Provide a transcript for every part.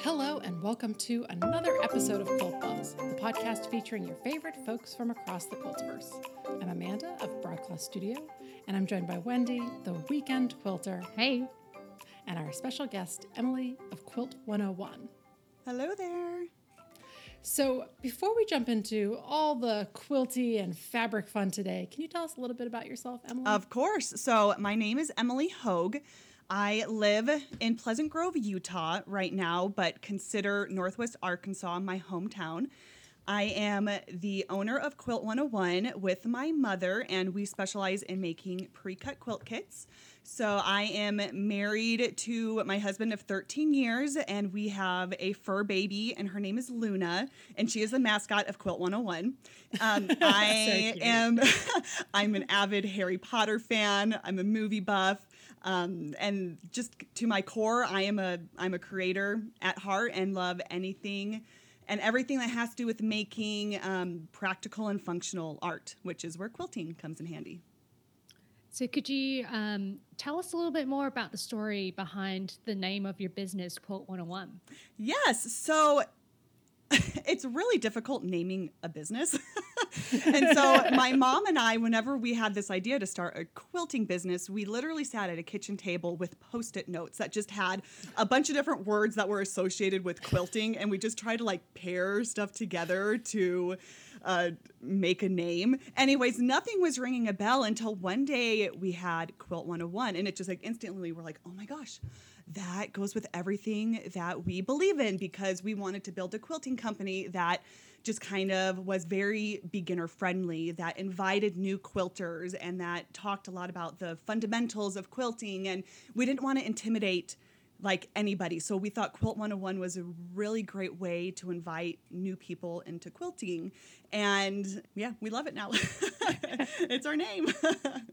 Hello, and welcome to another episode of Quilt Buzz, the podcast featuring your favorite folks from across the quiltiverse. I'm Amanda of Broadcloth Studio, and I'm joined by Wendy, the weekend quilter, Hey. and our special guest, Emily of Quilt 101. Hello there. So, before we jump into all the quilty and fabric fun today, can you tell us a little bit about yourself, Emily? Of course. So, my name is Emily Hogue. I live in Pleasant Grove, Utah right now, but consider Northwest Arkansas my hometown. I am the owner of Quilt 101 with my mother, and we specialize in making pre cut quilt kits. So, I am married to my husband of 13 years, and we have a fur baby, and her name is Luna, and she is the mascot of Quilt 101. Um, I am I'm an avid Harry Potter fan. I'm a movie buff. Um, and just to my core, I am a I'm a creator at heart and love anything and everything that has to do with making um, practical and functional art, which is where quilting comes in handy. So, could you um, tell us a little bit more about the story behind the name of your business, Quilt 101? Yes. So it's really difficult naming a business. and so my mom and I, whenever we had this idea to start a quilting business, we literally sat at a kitchen table with post-it notes that just had a bunch of different words that were associated with quilting. And we just tried to like pair stuff together to uh, make a name. Anyways, nothing was ringing a bell until one day we had Quilt 101. And it just like instantly we're like, oh my gosh, that goes with everything that we believe in because we wanted to build a quilting company that just kind of was very beginner friendly, that invited new quilters and that talked a lot about the fundamentals of quilting. And we didn't want to intimidate like anybody. So we thought Quilt 101 was a really great way to invite new people into quilting. And yeah, we love it now. it's our name.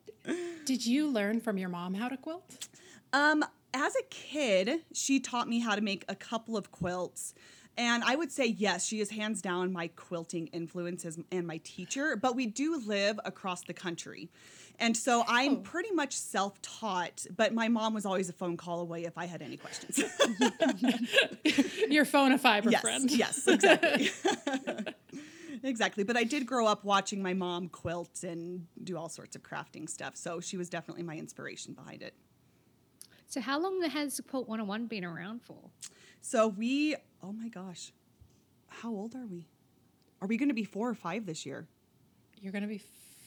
Did you learn from your mom how to quilt? Um, as a kid, she taught me how to make a couple of quilts. And I would say, yes, she is hands down my quilting influences and my teacher, but we do live across the country. And so I'm Oh. pretty much self taught, but my mom was always a phone call away if I had any questions. Your phone a fiber yes, friend. yes, exactly. exactly. But I did grow up watching my mom quilt and do all sorts of crafting stuff. So she was definitely my inspiration behind it. So, how long has Quilt 101 been around for? So we, oh my gosh, how old are we? Are we going to be four or five this year? You're going to be.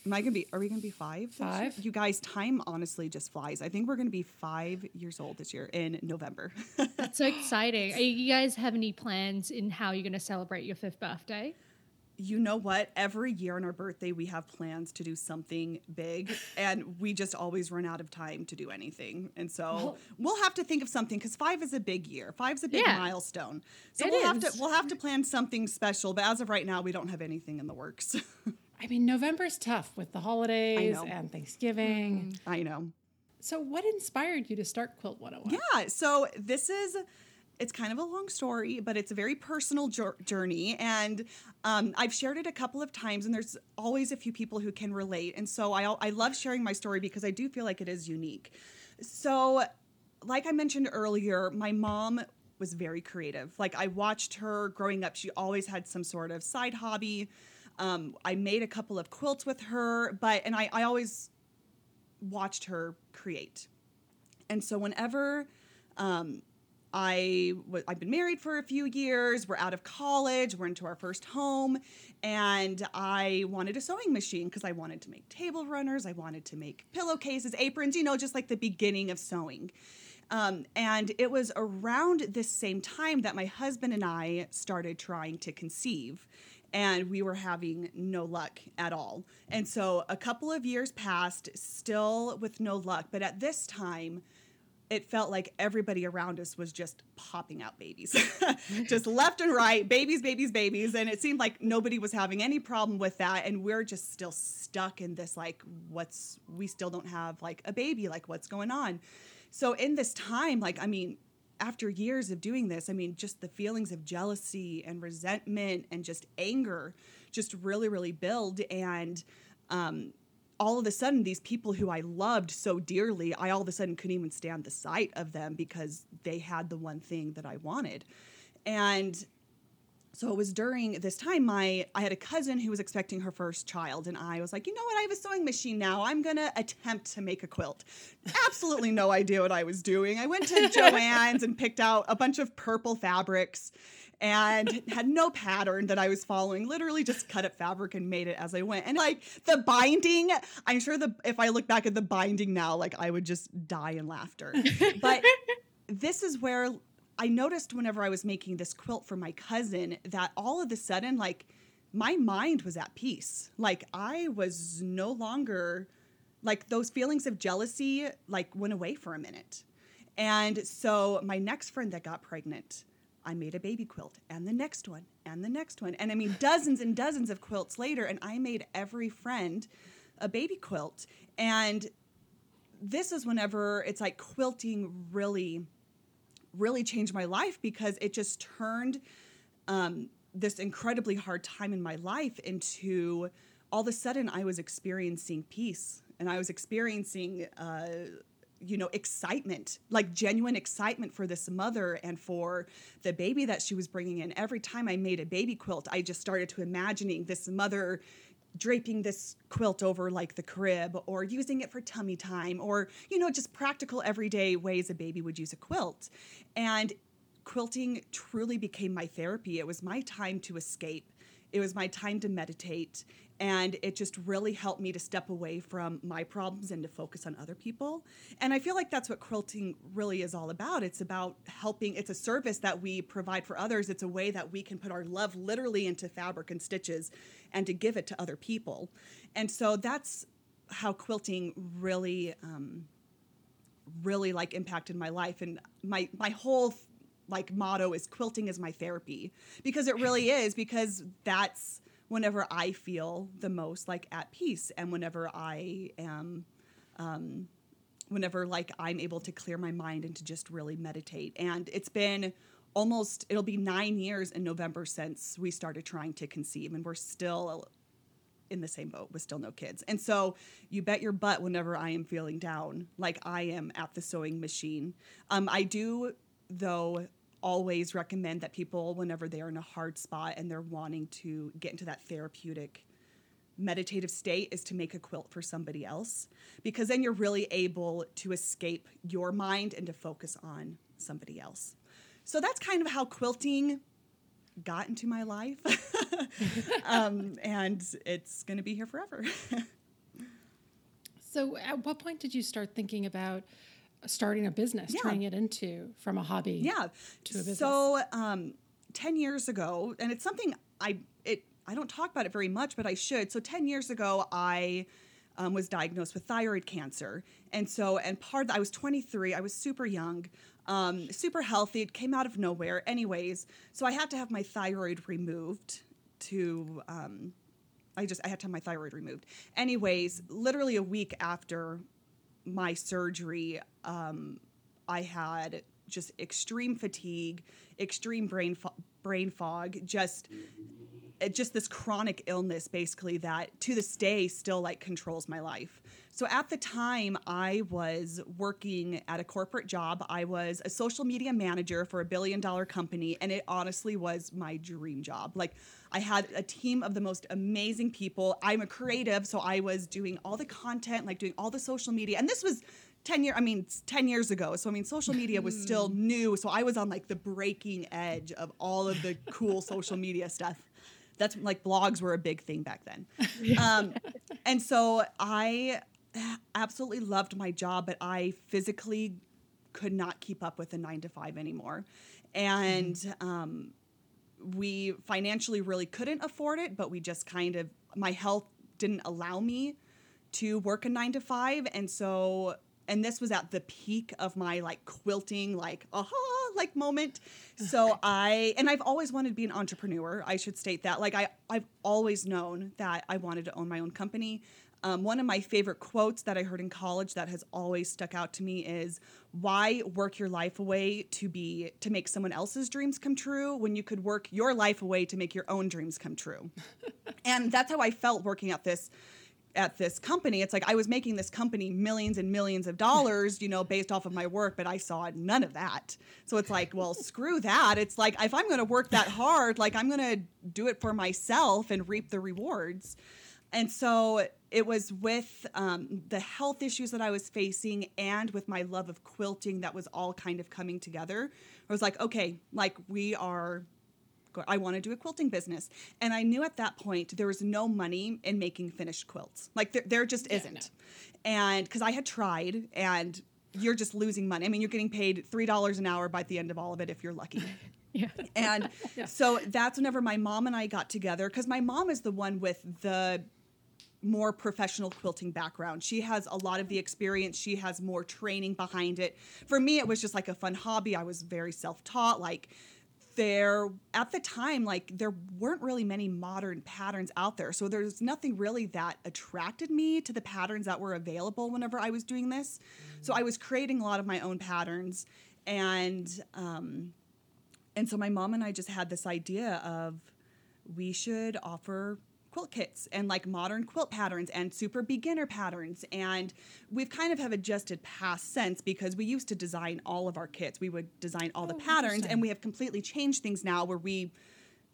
Am I going to be, are we going to be five? this year? Five. You guys, time honestly just flies. I think we're going to be five years old this year in November. That's so exciting. Are you guys have any plans in how you're going to celebrate your fifth birthday? You know what? Every year on our birthday, we have plans to do something big, and we just always run out of time to do anything. And so Well- we'll have to think of something because five is a big year. Five's a big Yeah. milestone. So we'll have to we'll have to plan something special. But as of right now, we don't have anything in the works. I mean, November's tough with the holidays and Thanksgiving. Mm-hmm. I know. So, what inspired you to start Quilt 101? Yeah, so this is it's kind of a long story, but it's a very personal journey, and um, I've shared it a couple of times, and there's always a few people who can relate, and so I I love sharing my story because I do feel like it is unique. So, like I mentioned earlier, my mom was very creative. Like I watched her growing up; she always had some sort of side hobby. Um, I made a couple of quilts with her, but and I, I always watched her create. And so whenever um, I w- I've been married for a few years, we're out of college, we're into our first home, and I wanted a sewing machine because I wanted to make table runners, I wanted to make pillowcases, aprons, you know, just like the beginning of sewing. Um, and it was around this same time that my husband and I started trying to conceive and we were having no luck at all. And so a couple of years passed, still with no luck. But at this time, it felt like everybody around us was just popping out babies, just left and right, babies, babies, babies. And it seemed like nobody was having any problem with that. And we're just still stuck in this like, what's, we still don't have like a baby, like, what's going on? So in this time, like, I mean, after years of doing this, I mean, just the feelings of jealousy and resentment and just anger just really, really build. And um, all of a sudden, these people who I loved so dearly, I all of a sudden couldn't even stand the sight of them because they had the one thing that I wanted. And so it was during this time my I had a cousin who was expecting her first child and I was like, "You know what? I have a sewing machine now. I'm going to attempt to make a quilt." Absolutely no idea what I was doing. I went to Joann's and picked out a bunch of purple fabrics and had no pattern that I was following. Literally just cut up fabric and made it as I went. And like the binding, I'm sure the if I look back at the binding now, like I would just die in laughter. But this is where I noticed whenever I was making this quilt for my cousin that all of a sudden, like, my mind was at peace. Like, I was no longer, like, those feelings of jealousy, like, went away for a minute. And so, my next friend that got pregnant, I made a baby quilt, and the next one, and the next one. And I mean, dozens and dozens of quilts later, and I made every friend a baby quilt. And this is whenever it's like quilting really really changed my life because it just turned um, this incredibly hard time in my life into all of a sudden I was experiencing peace and I was experiencing. Uh, you know, excitement, like genuine excitement for this mother and for the baby that she was bringing in. Every time I made a baby quilt, I just started to imagining this mother draping this quilt over like the crib or using it for tummy time or you know just practical everyday ways a baby would use a quilt. And quilting truly became my therapy. It was my time to escape. It was my time to meditate and it just really helped me to step away from my problems and to focus on other people. And i feel like that's what quilting really is all about. It's about helping it's a service that we provide for others. It's a way that we can put our love literally into fabric and stitches and to give it to other people. And so that's how quilting really um, really like impacted my life. And my my whole like motto is quilting is my therapy. Because it really is because that's whenever I feel the most like at peace and whenever I am um, whenever like I'm able to clear my mind and to just really meditate. And it's been almost it'll be 9 years in November since we started trying to conceive and we're still in the same boat with still no kids. And so you bet your butt whenever I am feeling down, like I am at the sewing machine. Um, I do though always recommend that people, whenever they are in a hard spot and they're wanting to get into that therapeutic meditative state, is to make a quilt for somebody else because then you're really able to escape your mind and to focus on somebody else. So that's kind of how quilting got into my life. um, and it's going to be here forever. so, at what point did you start thinking about? Starting a business, Yeah. turning it into from a hobby. yeah. To a business. So, um, 10 years ago, and it's something I, it, I don't talk about it very much, but I should. So 10 years ago, I um, was diagnosed with thyroid cancer. And so, and part of I was 23, I was super young, um, super healthy. It came out of nowhere. Anyways, so I had to have my thyroid removed to, um, I just, I had to have my thyroid removed. Anyways, literally a week after my surgery, um, I had just extreme fatigue, extreme brain fo- brain fog, just just this chronic illness basically that to this day still like controls my life. So at the time I was working at a corporate job. I was a social media manager for a billion dollar company and it honestly was my dream job. Like I had a team of the most amazing people. I'm a creative, so I was doing all the content, like doing all the social media. And this was 10 year I mean 10 years ago. So I mean social media was still new, so I was on like the breaking edge of all of the cool social media stuff. That's like blogs were a big thing back then. Um, and so I absolutely loved my job, but I physically could not keep up with the nine to five anymore. And um, we financially really couldn't afford it, but we just kind of, my health didn't allow me to work a nine to five. And so, and this was at the peak of my like quilting, like, aha, like moment. So I, and I've always wanted to be an entrepreneur. I should state that. Like, I, I've always known that I wanted to own my own company. Um, one of my favorite quotes that I heard in college that has always stuck out to me is, "Why work your life away to be to make someone else's dreams come true when you could work your life away to make your own dreams come true?" and that's how I felt working at this at this company. It's like I was making this company millions and millions of dollars, you know, based off of my work, but I saw none of that. So it's like, well, screw that. It's like if I'm going to work that hard, like I'm going to do it for myself and reap the rewards. And so it was with um, the health issues that I was facing and with my love of quilting that was all kind of coming together. I was like, okay, like we are I want to do a quilting business. And I knew at that point there was no money in making finished quilts. Like there, there just isn't. No. And because I had tried and you're just losing money. I mean, you're getting paid $3 an hour by the end of all of it if you're lucky. yeah. And yeah. so that's whenever my mom and I got together because my mom is the one with the more professional quilting background. She has a lot of the experience. She has more training behind it. For me, it was just like a fun hobby. I was very self taught. Like, there at the time like there weren't really many modern patterns out there so there's nothing really that attracted me to the patterns that were available whenever i was doing this so i was creating a lot of my own patterns and um, and so my mom and i just had this idea of we should offer quilt kits and like modern quilt patterns and super beginner patterns. And we've kind of have adjusted past since because we used to design all of our kits. We would design all oh, the patterns and we have completely changed things now where we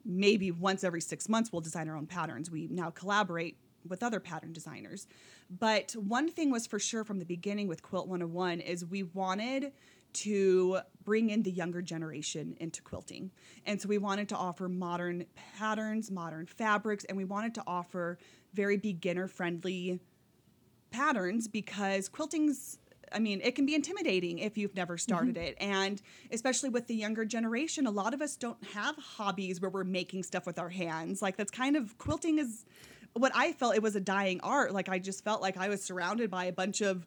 maybe once every six months we'll design our own patterns. We now collaborate with other pattern designers. But one thing was for sure from the beginning with Quilt 101 is we wanted to bring in the younger generation into quilting. And so we wanted to offer modern patterns, modern fabrics, and we wanted to offer very beginner friendly patterns because quilting's I mean, it can be intimidating if you've never started mm-hmm. it. And especially with the younger generation, a lot of us don't have hobbies where we're making stuff with our hands. Like that's kind of quilting is what I felt it was a dying art. Like I just felt like I was surrounded by a bunch of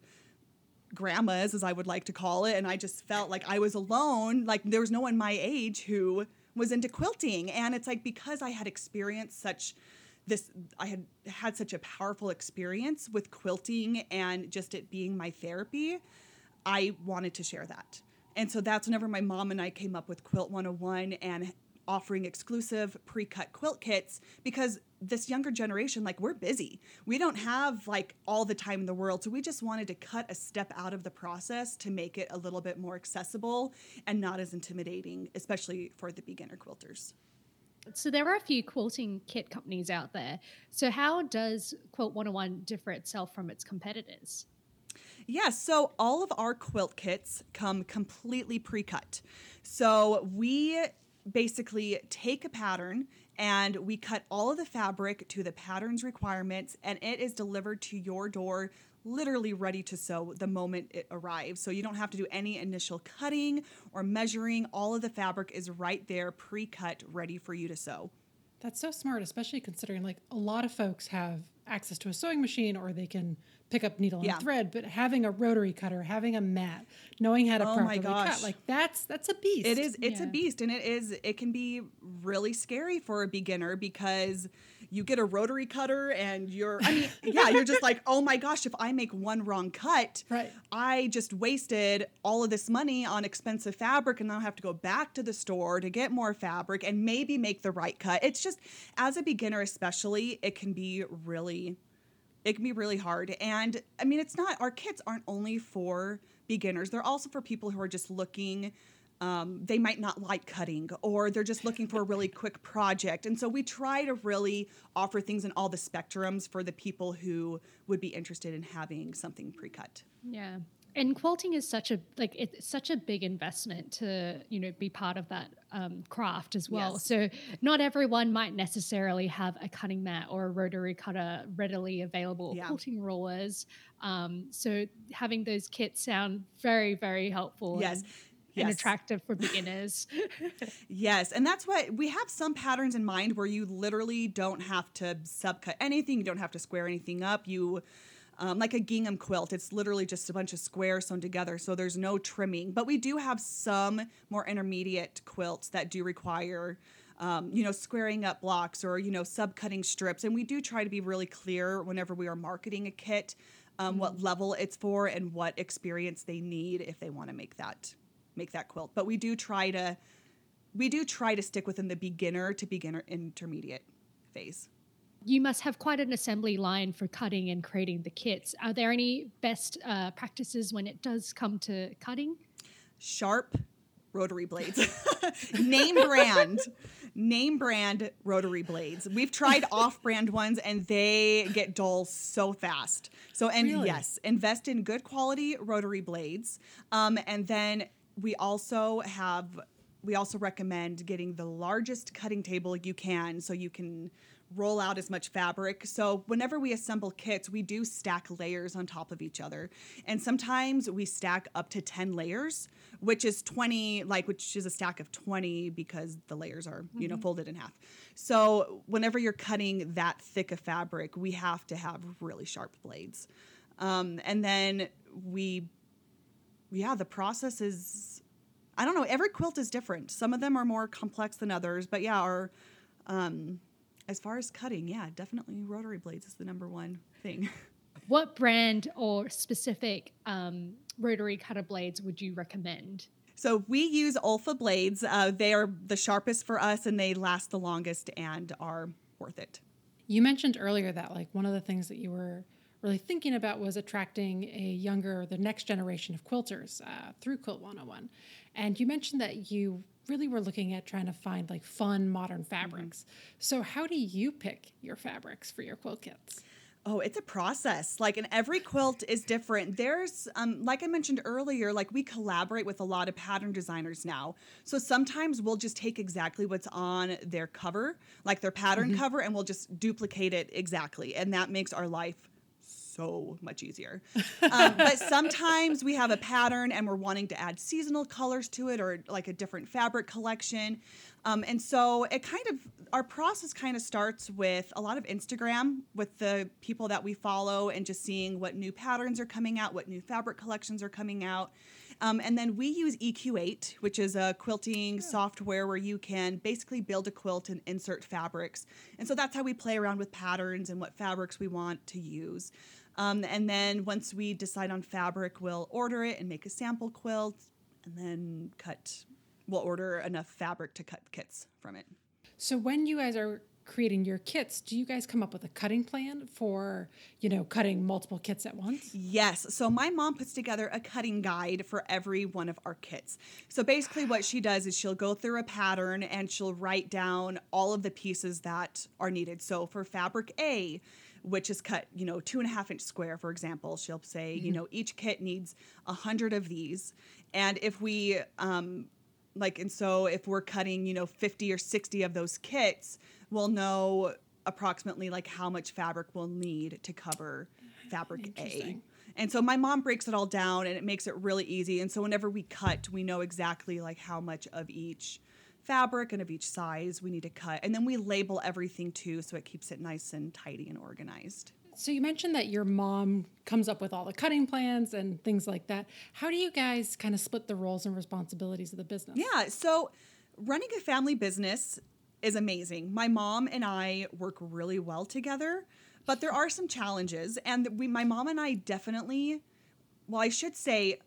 grandmas, as I would like to call it, and I just felt like I was alone. Like there was no one my age who was into quilting, and it's like because I had experienced such this I had had such a powerful experience with quilting and just it being my therapy, I wanted to share that. And so that's whenever my mom and I came up with Quilt 101 and offering exclusive pre-cut quilt kits because this younger generation like we're busy. We don't have like all the time in the world so we just wanted to cut a step out of the process to make it a little bit more accessible and not as intimidating especially for the beginner quilters. So there are a few quilting kit companies out there. So how does quilt 101 differ itself from its competitors? Yes, yeah, so all of our quilt kits come completely pre-cut. So we basically take a pattern and we cut all of the fabric to the pattern's requirements and it is delivered to your door literally ready to sew the moment it arrives. So you don't have to do any initial cutting or measuring. All of the fabric is right there pre-cut ready for you to sew. That's so smart, especially considering like a lot of folks have access to a sewing machine or they can pick up needle and yeah. thread, but having a rotary cutter, having a mat, knowing how to oh properly cut, like that's that's a beast. It is. It's yeah. a beast, and it is. It can be really scary for a beginner because you get a rotary cutter and you're. I mean, yeah, you're just like, oh my gosh, if I make one wrong cut, right. I just wasted all of this money on expensive fabric, and then I have to go back to the store to get more fabric and maybe make the right cut. It's just, as a beginner, especially, it can be really it can be really hard. And I mean, it's not, our kits aren't only for beginners, they're also for people who are just looking. Um, they might not like cutting or they're just looking for a really quick project. And so we try to really offer things in all the spectrums for the people who would be interested in having something pre cut. Yeah and quilting is such a like it's such a big investment to you know be part of that um, craft as well. Yes. So not everyone might necessarily have a cutting mat or a rotary cutter readily available. Yeah. Quilting rollers. Um, so having those kits sound very very helpful. Yes. And, yes. and attractive for beginners. yes, and that's what we have some patterns in mind where you literally don't have to subcut anything, you don't have to square anything up. You um, like a gingham quilt. It's literally just a bunch of squares sewn together, so there's no trimming. But we do have some more intermediate quilts that do require um, you know, squaring up blocks or, you know, subcutting strips. And we do try to be really clear whenever we are marketing a kit, um, mm-hmm. what level it's for and what experience they need if they want to make that make that quilt. But we do try to we do try to stick within the beginner to beginner intermediate phase. You must have quite an assembly line for cutting and creating the kits. Are there any best uh, practices when it does come to cutting? Sharp rotary blades. Name brand. Name brand rotary blades. We've tried off brand ones and they get dull so fast. So, and really? yes, invest in good quality rotary blades. Um, and then we also have we also recommend getting the largest cutting table you can so you can roll out as much fabric. So whenever we assemble kits, we do stack layers on top of each other. And sometimes we stack up to 10 layers, which is 20 like which is a stack of 20 because the layers are, you know, mm-hmm. folded in half. So whenever you're cutting that thick of fabric, we have to have really sharp blades. Um, and then we yeah, the process is I don't know. Every quilt is different. Some of them are more complex than others, but yeah, our um, as far as cutting, yeah, definitely rotary blades is the number one thing. What brand or specific um, rotary cutter blades would you recommend? So we use Olfa blades. Uh, they are the sharpest for us, and they last the longest and are worth it. You mentioned earlier that like one of the things that you were really thinking about was attracting a younger, the next generation of quilters uh, through Quilt 101. And you mentioned that you really were looking at trying to find like fun modern mm-hmm. fabrics. Mm-hmm. So how do you pick your fabrics for your quilt kits? Oh, it's a process. Like, and every quilt is different. There's, um, like I mentioned earlier, like we collaborate with a lot of pattern designers now. So sometimes we'll just take exactly what's on their cover, like their pattern mm-hmm. cover, and we'll just duplicate it exactly. And that makes our life so much easier. Um, but sometimes we have a pattern and we're wanting to add seasonal colors to it or like a different fabric collection. Um, and so it kind of, our process kind of starts with a lot of Instagram with the people that we follow and just seeing what new patterns are coming out, what new fabric collections are coming out. Um, and then we use EQ8, which is a quilting software where you can basically build a quilt and insert fabrics. And so that's how we play around with patterns and what fabrics we want to use. Um, and then once we decide on fabric, we'll order it and make a sample quilt and then cut. We'll order enough fabric to cut kits from it. So when you guys are creating your kits, do you guys come up with a cutting plan for, you know, cutting multiple kits at once? Yes. So my mom puts together a cutting guide for every one of our kits. So basically what she does is she'll go through a pattern and she'll write down all of the pieces that are needed. So for fabric A, which is cut, you know, two and a half inch square, for example. She'll say, mm-hmm. you know, each kit needs a hundred of these. And if we, um, like, and so if we're cutting, you know, 50 or 60 of those kits, we'll know approximately like how much fabric we'll need to cover fabric A. And so my mom breaks it all down and it makes it really easy. And so whenever we cut, we know exactly like how much of each fabric and of each size we need to cut. And then we label everything too so it keeps it nice and tidy and organized. So you mentioned that your mom comes up with all the cutting plans and things like that. How do you guys kind of split the roles and responsibilities of the business? Yeah, so running a family business is amazing. My mom and I work really well together, but there are some challenges and we my mom and I definitely well, I should say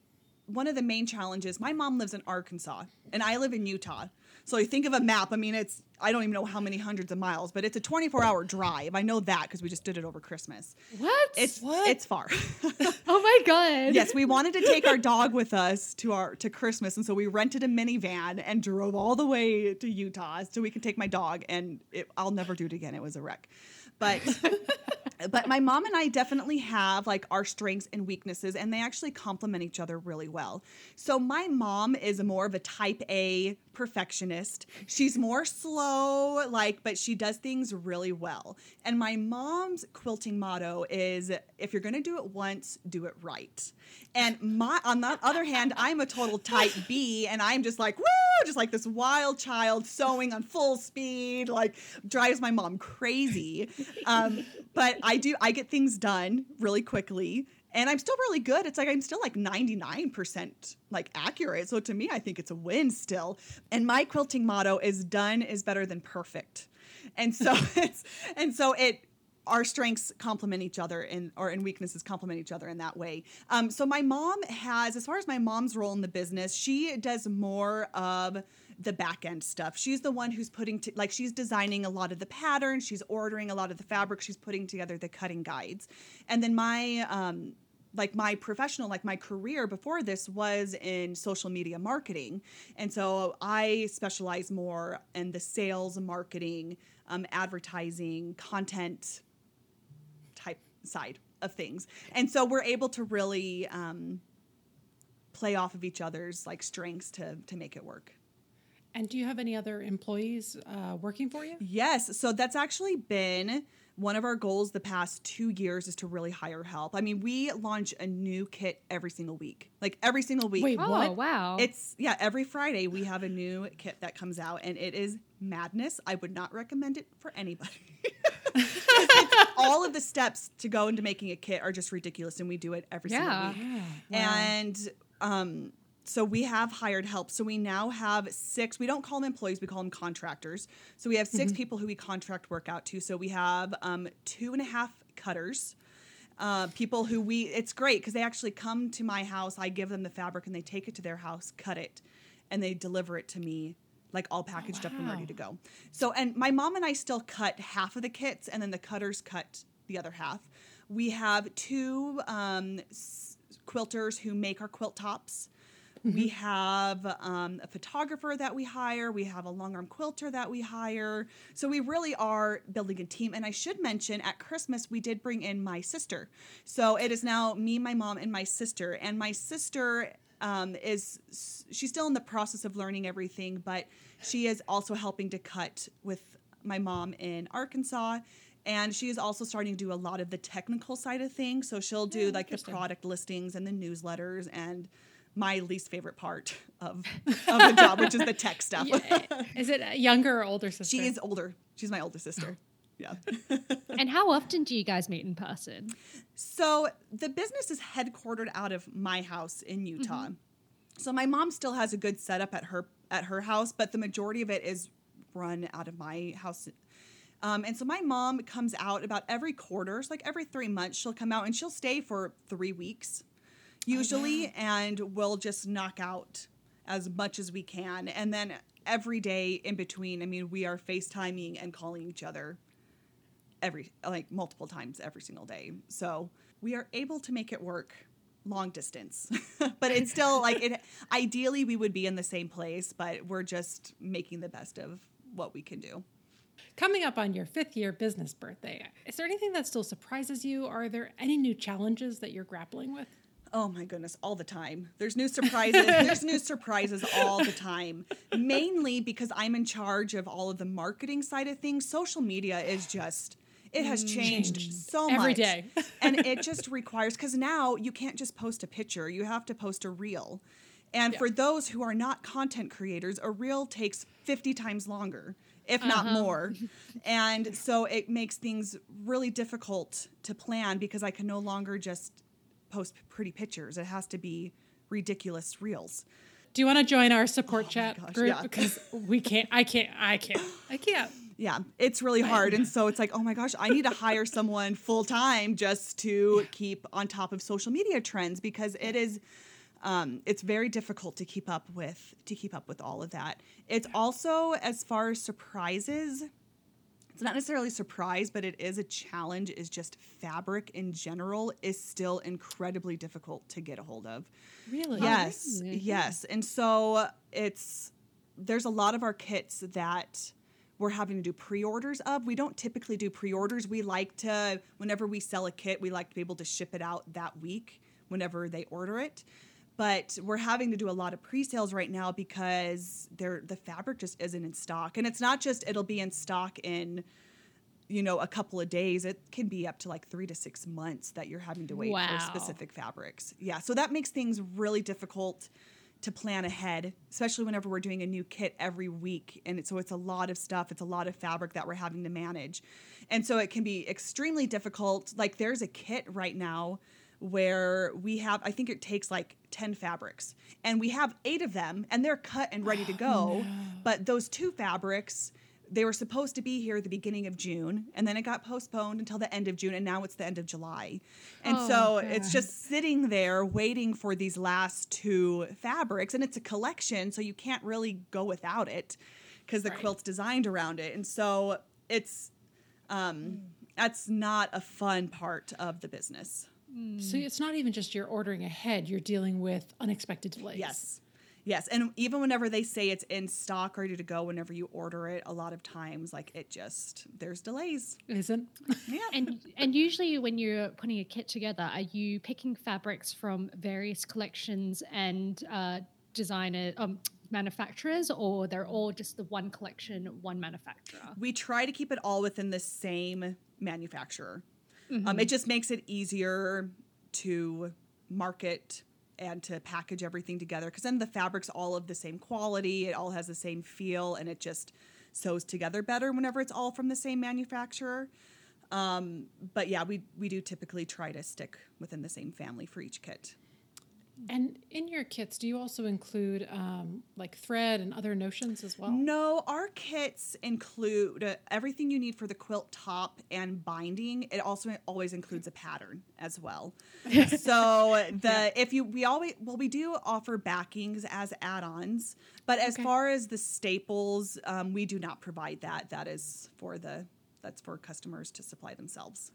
one of the main challenges, my mom lives in Arkansas and I live in Utah. So you think of a map. I mean, it's I don't even know how many hundreds of miles, but it's a 24 hour drive. I know that because we just did it over Christmas. What? It's what? It's far. oh my god. Yes, we wanted to take our dog with us to our to Christmas, and so we rented a minivan and drove all the way to Utah so we could take my dog. And it, I'll never do it again. It was a wreck. But but my mom and I definitely have like our strengths and weaknesses, and they actually complement each other really well. So my mom is more of a type A perfectionist. She's more slow, like, but she does things really well. And my mom's quilting motto is if you're gonna do it once, do it right. And my on the other hand, I'm a total type B, and I'm just like, woo, just like this wild child sewing on full speed, like drives my mom crazy. Um, but I do I get things done really quickly and I'm still really good. It's like I'm still like 99% like accurate. So to me, I think it's a win still. And my quilting motto is done is better than perfect. And so it's and so it our strengths complement each other and or and weaknesses complement each other in that way. Um, so my mom has, as far as my mom's role in the business, she does more of the back end stuff. She's the one who's putting to, like she's designing a lot of the patterns, she's ordering a lot of the fabric, she's putting together the cutting guides. And then my um like my professional like my career before this was in social media marketing and so i specialize more in the sales marketing um, advertising content side of things and so we're able to really um, play off of each other's like strengths to to make it work and do you have any other employees uh, working for you? Yes. So that's actually been one of our goals the past two years is to really hire help. I mean, we launch a new kit every single week, like every single week. Wait, Oh, what? wow. It's yeah, every Friday we have a new kit that comes out, and it is madness. I would not recommend it for anybody. It's- all of the steps to go into making a kit are just ridiculous, and we do it every Yeah. single week. Yeah. And um, so we have hired help. So we now have six, we don't call them employees, we call them contractors. So we have 6 people who we contract work out to. So we have um, two and a half cutters. Uh, people who we, it's great because they actually come to my house. I give them the fabric and they take it to their house, cut it, and they deliver it to me like all packaged up and ready to go. So, and my mom and I still cut half of the kits and then the cutters cut the other half. We have two um, s- quilters who make our quilt tops. We have um, a photographer that we hire. We have a long arm quilter that we hire. So we really are building a team. And I should mention at Christmas, we did bring in my sister. So it is now me, my mom, and my sister. And my sister um, is, she's still in the process of learning everything, but she is also helping to cut with my mom in Arkansas. And she is also starting to do a lot of the technical side of things. So she'll do Yeah, like the product listings and the newsletters and my least favorite part of, of the job, which is the tech stuff. Yeah. Is it a younger or older sister? she is older. She's my older sister. Yeah. and how often do you guys meet in person? So the business is headquartered out of my house in Utah. So my mom still has a good setup at her at her house, but the majority of it is run out of my house. Um, and so my mom comes out about every quarter, so like every three months, she'll come out and she'll stay for three weeks, usually, and we'll just knock out as much as we can. And then every day in between, I mean, we are FaceTiming and calling each other every like multiple times every single day. So we are able to make it work long distance. but it's still like it ideally we would be in the same place, but we're just making the best of what we can do. Coming up on your fifth year business birthday, is there anything that still surprises you? Are there any new challenges that you're grappling with? Oh my goodness, all the time. There's new surprises. There's new surprises all the time. Mainly because I'm in charge of all of the marketing side of things. Social media is just it has changed mm. so much Every day. and it just requires because now you can't just post a picture; you have to post a reel. And for those who are not content creators, a reel takes 50 times longer, if not uh-huh. more. And so it makes things really difficult to plan because I can no longer just post pretty pictures. It has to be ridiculous reels. Do you want to join our support oh chat Oh gosh, group? yeah. Because we can't, I can't, I can't, I can't. Yeah, it's really hard. And so it's like, oh my gosh, I need to hire someone full time just to keep on top of social media trends because it is um, it's very difficult to keep up with to keep up with all of that. It's also as far as surprises, it's not necessarily a surprise, but it is a challenge. Is just fabric in general is still incredibly difficult to get a hold of. Really? Yes, yes. And so it's there's a lot of our kits that we're having to do pre-orders of. We don't typically do pre-orders. We like to whenever we sell a kit, we like to be able to ship it out that week whenever they order it. But we're having to do a lot of pre-sales right now because they're, the fabric just isn't in stock. And it's not just it'll be in stock in you know a couple of days it can be up to like three to six months that you're having to wait Wow. for specific fabrics yeah so that makes things really difficult to plan ahead especially whenever we're doing a new kit every week and it, so it's a lot of stuff it's a lot of fabric that we're having to manage. And so it can be extremely difficult like there's a kit right now where we have I think it takes like 10 fabrics and we have 8 of them and they're cut and ready to go but those two fabrics they were supposed to be here at the beginning of June and then it got postponed until the end of June and now it's the end of July. And Oh, so it's just sitting there waiting for these last two fabrics and it's a collection so you can't really go without it because the Right. quilt's designed around it. And so it's um that's not a fun part of the business. So it's not even just you're ordering ahead, you're dealing with unexpected delays. Yes. Yes, and even whenever they say it's in stock, ready to go, whenever you order it, a lot of times, like it just there's delays. Isn't? Yeah, and and usually when you're putting a kit together, are you picking fabrics from various collections and uh, designer um, manufacturers, or they're all just the one collection, one manufacturer? we try to keep it all within the same manufacturer. Um, it just makes it easier to market and to package everything together because then the fabric's all of the same quality, it all has the same feel, and it just sews together better whenever it's all from the same manufacturer. Um, but yeah, we we do typically try to stick within the same family for each kit. And in your kits, do you also include um, like thread and other notions as well? No, our kits include uh, everything you need for the quilt top and binding. It also always includes a pattern as well. so the if you we always well we do offer backings as add-ons, but as Okay. far as the staples, um, we do not provide that. That is for the that's for customers to supply themselves.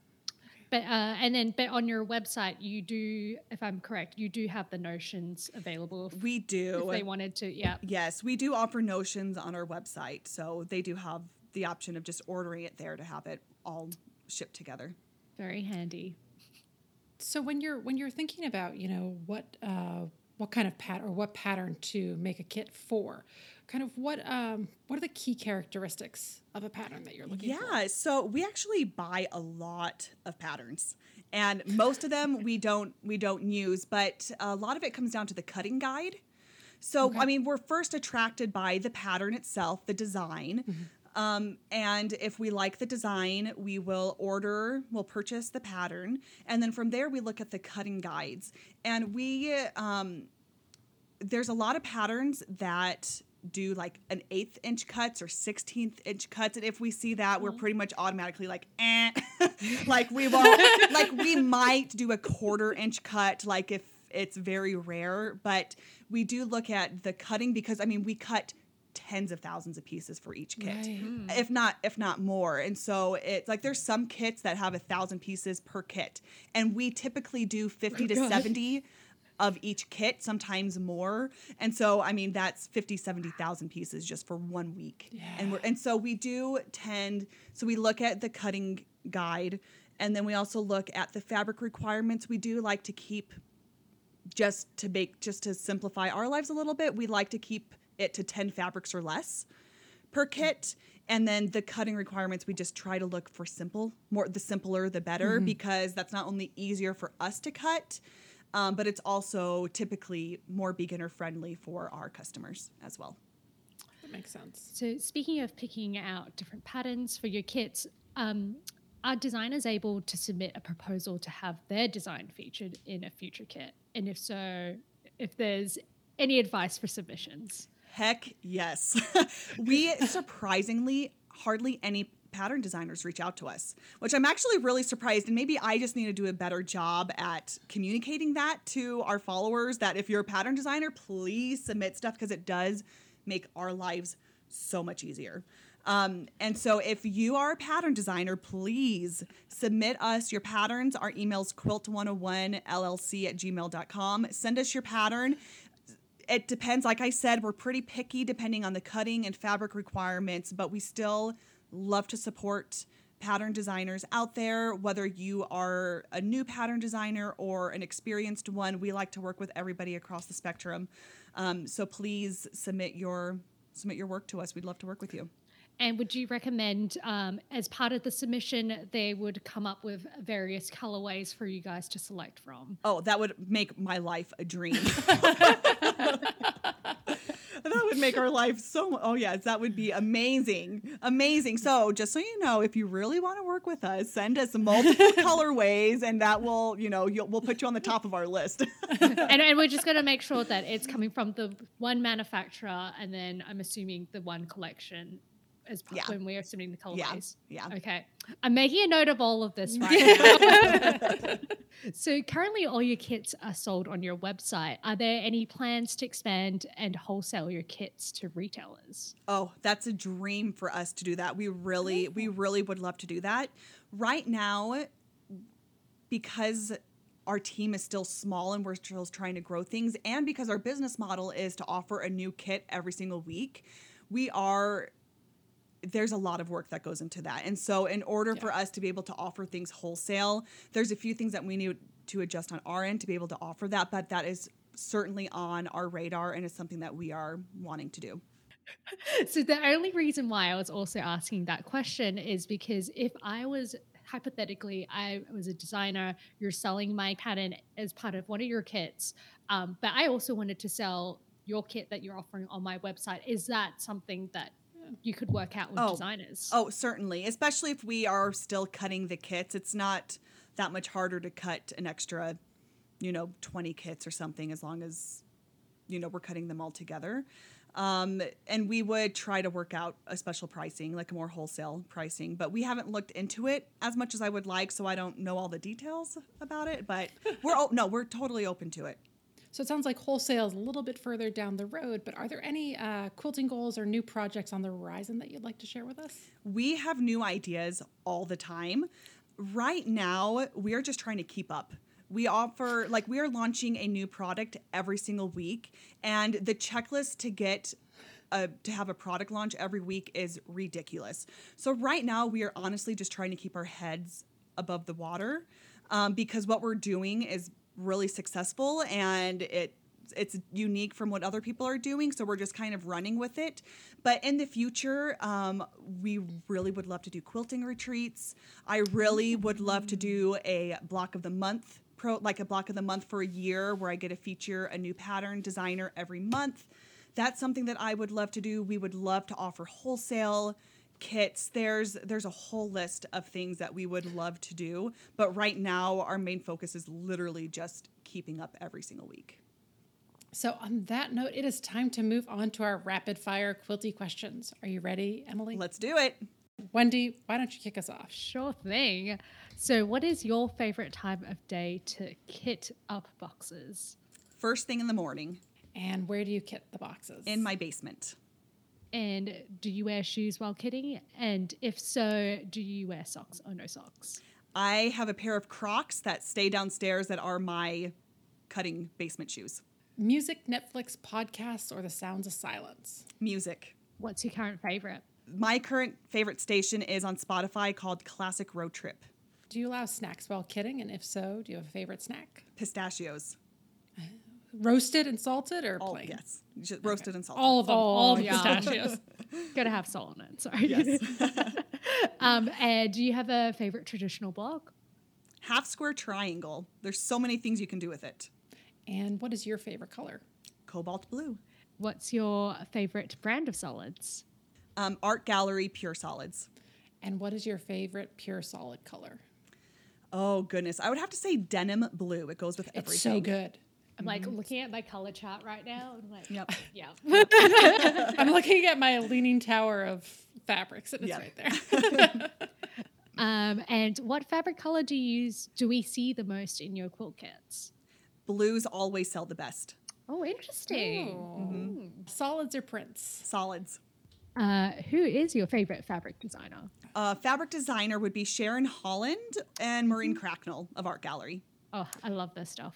But uh, and then, but on your website, you do, if I'm correct, you do have the notions available if, We if do. they wanted to. Yeah. Yes, we do offer notions on our website, so they do have the option of just ordering it there to have it all shipped together. Very handy. So when you're when you're thinking about you know what uh, what kind of pat or what pattern to make a kit for, kind of what um, what are the key characteristics of a pattern that you're looking for? Yeah, so we actually buy a lot of patterns. And most of them we don't we don't use, but a lot of it comes down to the cutting guide. So I mean, we're first attracted by the pattern itself, the design. Um, and if we like the design, we will order, we'll purchase the pattern, and then from there we look at the cutting guides. And we um, there's a lot of patterns that do like an eighth inch cuts or 16th inch cuts and if we see that we're pretty much automatically like eh. like we won't like we might do a quarter inch cut like if it's very rare but we do look at the cutting because i mean we cut tens of thousands of pieces for each kit Right. if not if not more and so it's like there's some kits that have a thousand pieces per kit and we typically do 50 to 70 of each kit sometimes more. And so i mean that's 50 70,000 pieces just for one week. And we're and so we do tend so we look at the cutting guide and then we also look at the fabric requirements. We do like to keep just to make just to simplify our lives a little bit we like to keep it to 10 fabrics or less per mm-hmm. kit. And then the cutting requirements we just try to look for simple more the simpler the better mm-hmm. because that's not only easier for us to cut um, but it's also typically more beginner friendly for our customers as well That makes sense. So, speaking of picking out different patterns for your kits, um, are designers able to submit a proposal to have their design featured in a future kit? And if so, if there's any advice for submissions? Heck yes. we surprisingly hardly any pattern designers reach out to us, which I'm actually really surprised. And maybe I just need to do a better job at communicating that to our followers that if you're a pattern designer, please submit stuff because it does make our lives so much easier. Um, and so if you are a pattern designer, please submit us your patterns. Our email's quilt101llc at gmail.com. Send us your pattern it depends. Like I said, we're pretty picky depending on the cutting and fabric requirements, but we still love to support pattern designers out there. Whether you are a new pattern designer or an experienced one, we like to work with everybody across the spectrum. Um, so please submit your submit your work to us. We'd love to work with you. And would you recommend, um, as part of the submission, they would come up with various colorways for you guys to select from? Oh, that would make my life a dream. would make our life so. Oh yes, that would be amazing, amazing. So just so you know, if you really want to work with us, send us multiple colorways, and that will, you know, we'll put you on the top of our list. and, and we're just going to make sure that it's coming from the one manufacturer, and then I'm assuming the one collection as Yeah. when we're assuming the colorways. Yeah, yeah. Okay. I'm making a note of all of this right now. so currently all your kits are sold on your website. Are there any plans to expand and wholesale your kits to retailers? Oh, that's a dream for us to do that. We really, we really would love to do that. Right now, because our team is still small and we're still trying to grow things, and because our business model is to offer a new kit every single week, we are there's a lot of work that goes into that. And so in order for us to be able to offer things wholesale, there's a few things that we need to adjust on our end to be able to offer that, but that is certainly on our radar and it's something that we are wanting to do. So the only reason why I was also asking that question is because if I was hypothetically I was a designer, you're selling my pattern as part of one of your kits, um, but I also wanted to sell your kit that you're offering on my website. Is that something that you could work out with Oh. designers? Oh, certainly. Especially if we are still cutting the kits. It's not that much harder to cut an extra, you know, 20 kits or something as long as, you know, we're cutting them all together. Um, and we would try to work out a special pricing, like a more wholesale pricing, but we haven't looked into it as much as I would like, so I don't know all the details about it. But we're oh, no, we're totally open to it. So it sounds like wholesale is a little bit further down the road, but are there any uh, quilting goals or new projects on the horizon that you'd like to share with us? we have new ideas all the time. Right now, we are just trying to keep up. We offer, like, we are launching a new product every single week, and the checklist to get a, to have a product launch every week is ridiculous. So, right now, we are honestly just trying to keep our heads above the water um, because what we're doing is really successful and it it's unique from what other people are doing so we're just kind of running with it. But in the future um, we really would love to do quilting retreats. I really would love to do a block of the month pro like a block of the month for a year where i get to feature a new pattern designer every month. That's something that i would love to do. We would love to offer wholesale kits there's there's a whole list of things that we would love to do but right now our main focus is literally just keeping up every single week So, on that note, it is time to move on to our rapid fire quilty questions. Are you ready, Emily? let's do it Wendy, why don't you kick us off? Sure thing. So, what is your favorite time of day to kit up boxes? first thing in the morning And where do you kit the boxes? in my basement And do you wear shoes while kitting? And if so, do you wear socks or no socks? i have a pair of crocs that stay downstairs that are my cutting basement shoes music, Netflix, podcasts, or the sounds of silence? music What's your current favorite? my current favorite station is on spotify called classic road trip Do you allow snacks while kitting? And if so, do you have a favorite snack? pistachios Roasted and salted or all plain? yes just roasted and salted All of them. Oh, all the yeah. pistachios. Gotta have salt on it. Sorry. Yes. um, and do you have a favorite traditional block? half square triangle there's so many things you can do with it and what is your favorite color? cobalt blue What's your favorite brand of solids? um, art gallery pure solids And what is your favorite pure solid color? oh goodness i would have to say denim blue it goes with everything. It's everything so good. I'm like looking at my color chart right now. And like, Yep. yeah. I'm looking at my leaning tower of fabrics, and it's Yeah. right there. Um, and what fabric color do you use? Do we see the most in your quilt kits? blues always sell the best Oh, interesting. Oh. Solids or prints? solids Uh, who is your favorite fabric designer? uh, fabric designer would be sharon holland and maureen cracknell of art gallery Oh, I love this stuff.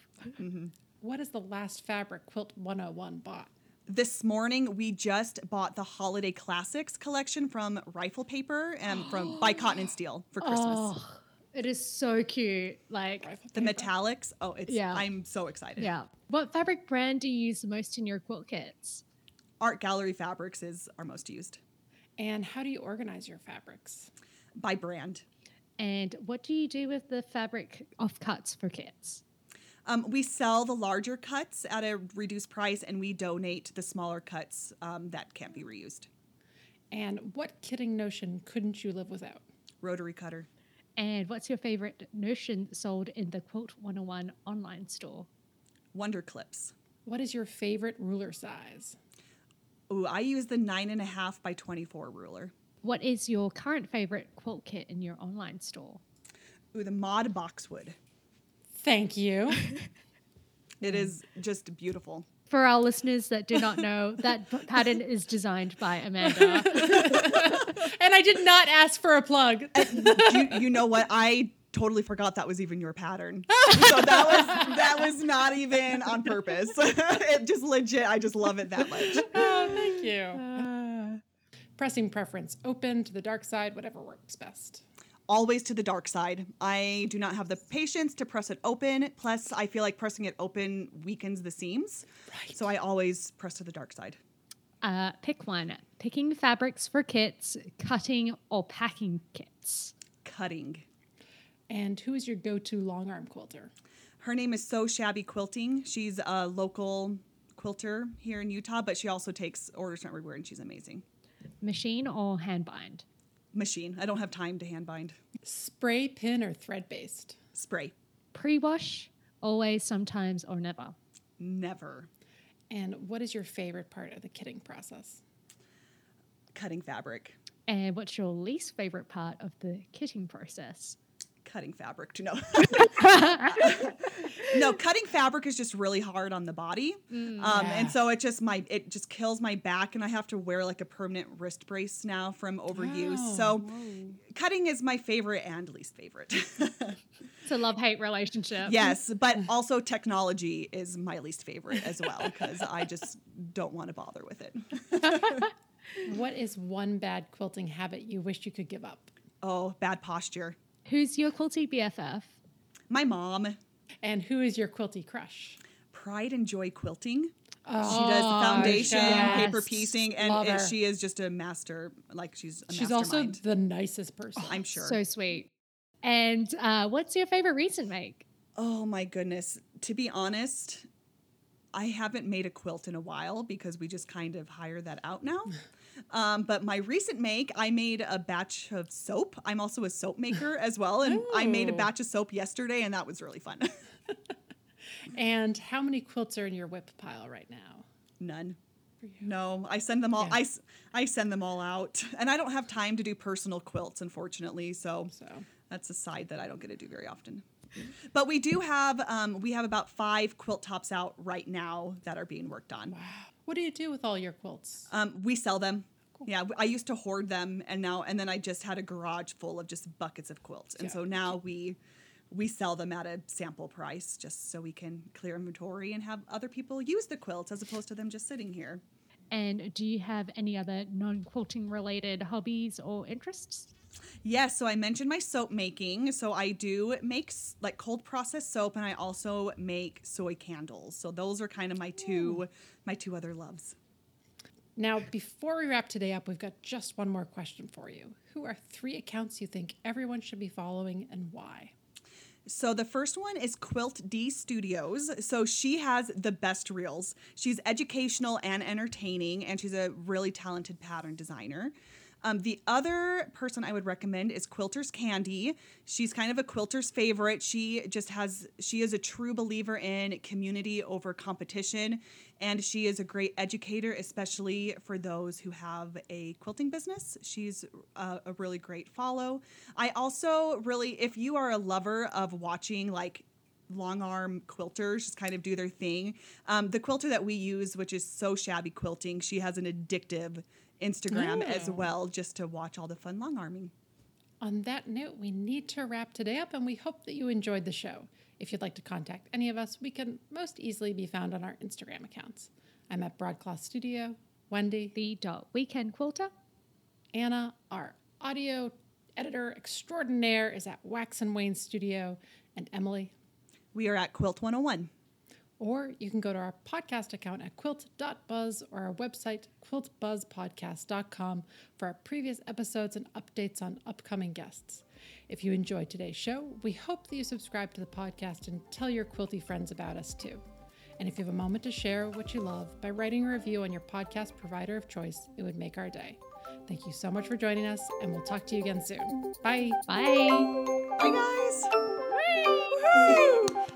What is the last fabric Quilt 101 bought? this morning we just bought the holiday classics collection from rifle paper and from by cotton and steel for christmas Oh, it is so cute. Like, the metallics oh it's Yeah. i'm so excited yeah. What fabric brand do you use the most in your quilt kits? art gallery fabrics is our most used And how do you organize your fabrics? by brand And what do you do with the fabric offcuts for kits? Um, we sell the larger cuts at a reduced price, and we donate the smaller cuts um, that can't be reused. And what kitting notion couldn't you live without? Rotary cutter. And what's your favorite notion sold in the Quilt 101 online store? Wonder clips. What is your favorite ruler size? Ooh, I use the nine and a half by 24 ruler. What is your current favorite quilt kit in your online store? Ooh, the mod boxwood. Thank you. It is just beautiful. For our listeners that do not know, that p- pattern is designed by Amanda. and I did not ask for a plug. you, you know what? I totally forgot that was even your pattern. so that was that was not even on purpose. it just legit. I just love it that much. Oh, thank you. Uh. Pressing preference open to the dark side, whatever works best. Always to the dark side. I do not have the patience to press it open. Plus, I feel like pressing it open weakens the seams. Right. So I always press to the dark side. Uh, pick one picking fabrics for kits, cutting, or packing kits. Cutting. And who is your go to long arm quilter? Her name is So Shabby Quilting. She's a local quilter here in Utah, but she also takes orders from everywhere, and she's amazing. Machine or hand bind? Machine. I don't have time to hand bind. Spray, pin, or thread based? Spray. Pre wash, always, sometimes, or never. Never. And what is your favorite part of the kitting process? Cutting fabric. And what's your least favorite part of the kitting process? Cutting fabric. To know. no, cutting fabric is just really hard on the body, um, Yeah. and so it just my it just kills my back, and I have to wear like a permanent wrist brace now from overuse. Oh, so, cutting is my favorite and least favorite. It's a love hate relationship. yes, but also technology is my least favorite as well because I just don't want to bother with it. What is one bad quilting habit you wish you could give up? Oh, bad posture. Who's your quilty BFF? My mom, And who is your quilty crush? pride and joy quilting. she Oh, does the foundation, yes. paper piecing, and Love it- her. she is just a master. Like she's a She's also the nicest person. I'm sure. So sweet. And uh, what's your favorite recent make? oh my goodness. To be honest, I haven't made a quilt in a while because we just kind of hire that out now. Um, but my recent make, I made a batch of soap. I'm also a soap maker as well, and I made a batch of soap yesterday, and that was really fun. And how many quilts are in your WIP pile right now? None. No, I send them all. Yeah. I, I send them all out, and I don't have time to do personal quilts, unfortunately. So So that's a side that I don't get to do very often. But we do have um, we have about five quilt tops out right now that are being worked on. What do you do with all your quilts? Um, we sell them. Yeah, I used to hoard them, and now and then I just had a garage full of just buckets of quilts, and Yeah. so now we we sell them at a sample price just so we can clear inventory and have other people use the quilts as opposed to them just sitting here. And do you have any other non quilting related hobbies or interests? Yes, so I mentioned my soap making. So I do make like cold processed soap, and I also make soy candles. So those are kind of my two my two other loves. Now, before we wrap today up, we've got just one more question for you. Who are three accounts you think everyone should be following and why? So the first one is Quilt D Studios. So she has the best reels. She's educational and entertaining, and she's a really talented pattern designer. Um, the other person I would recommend is Quilter's Candy. She's kind of a quilter's favorite. She just has, she is a true believer in community over competition, and she is a great educator, especially for those who have a quilting business. She's a, a really great follow. I also really, if you are a lover of watching like long arm quilters just kind of do their thing. Um, the quilter that we use, which is so shabby quilting, she has an addictive Instagram as Oh. well, just to watch all the fun long arming. On that note, we need to wrap today up, and we hope that you enjoyed the show. If you'd like to contact any of us, we can most easily be found on our Instagram accounts. I'm at Broadcloth Studio. Wendy, The dot weekend quilter. Anna, our audio editor extraordinaire, is at Wax and Wayne Studio, and Emily. We are at Quilt 101. Or you can go to our podcast account at quilt.buzz or our website, quiltbuzzpodcast.com, for our previous episodes and updates on upcoming guests. If you enjoyed today's show, we hope that you subscribe to the podcast and tell your quilty friends about us too. And if you have a moment to share what you love by writing a review on your podcast provider of choice, it would make our day. Thank you so much for joining us, and we'll talk to you again soon. Bye. Bye. Bye, guys.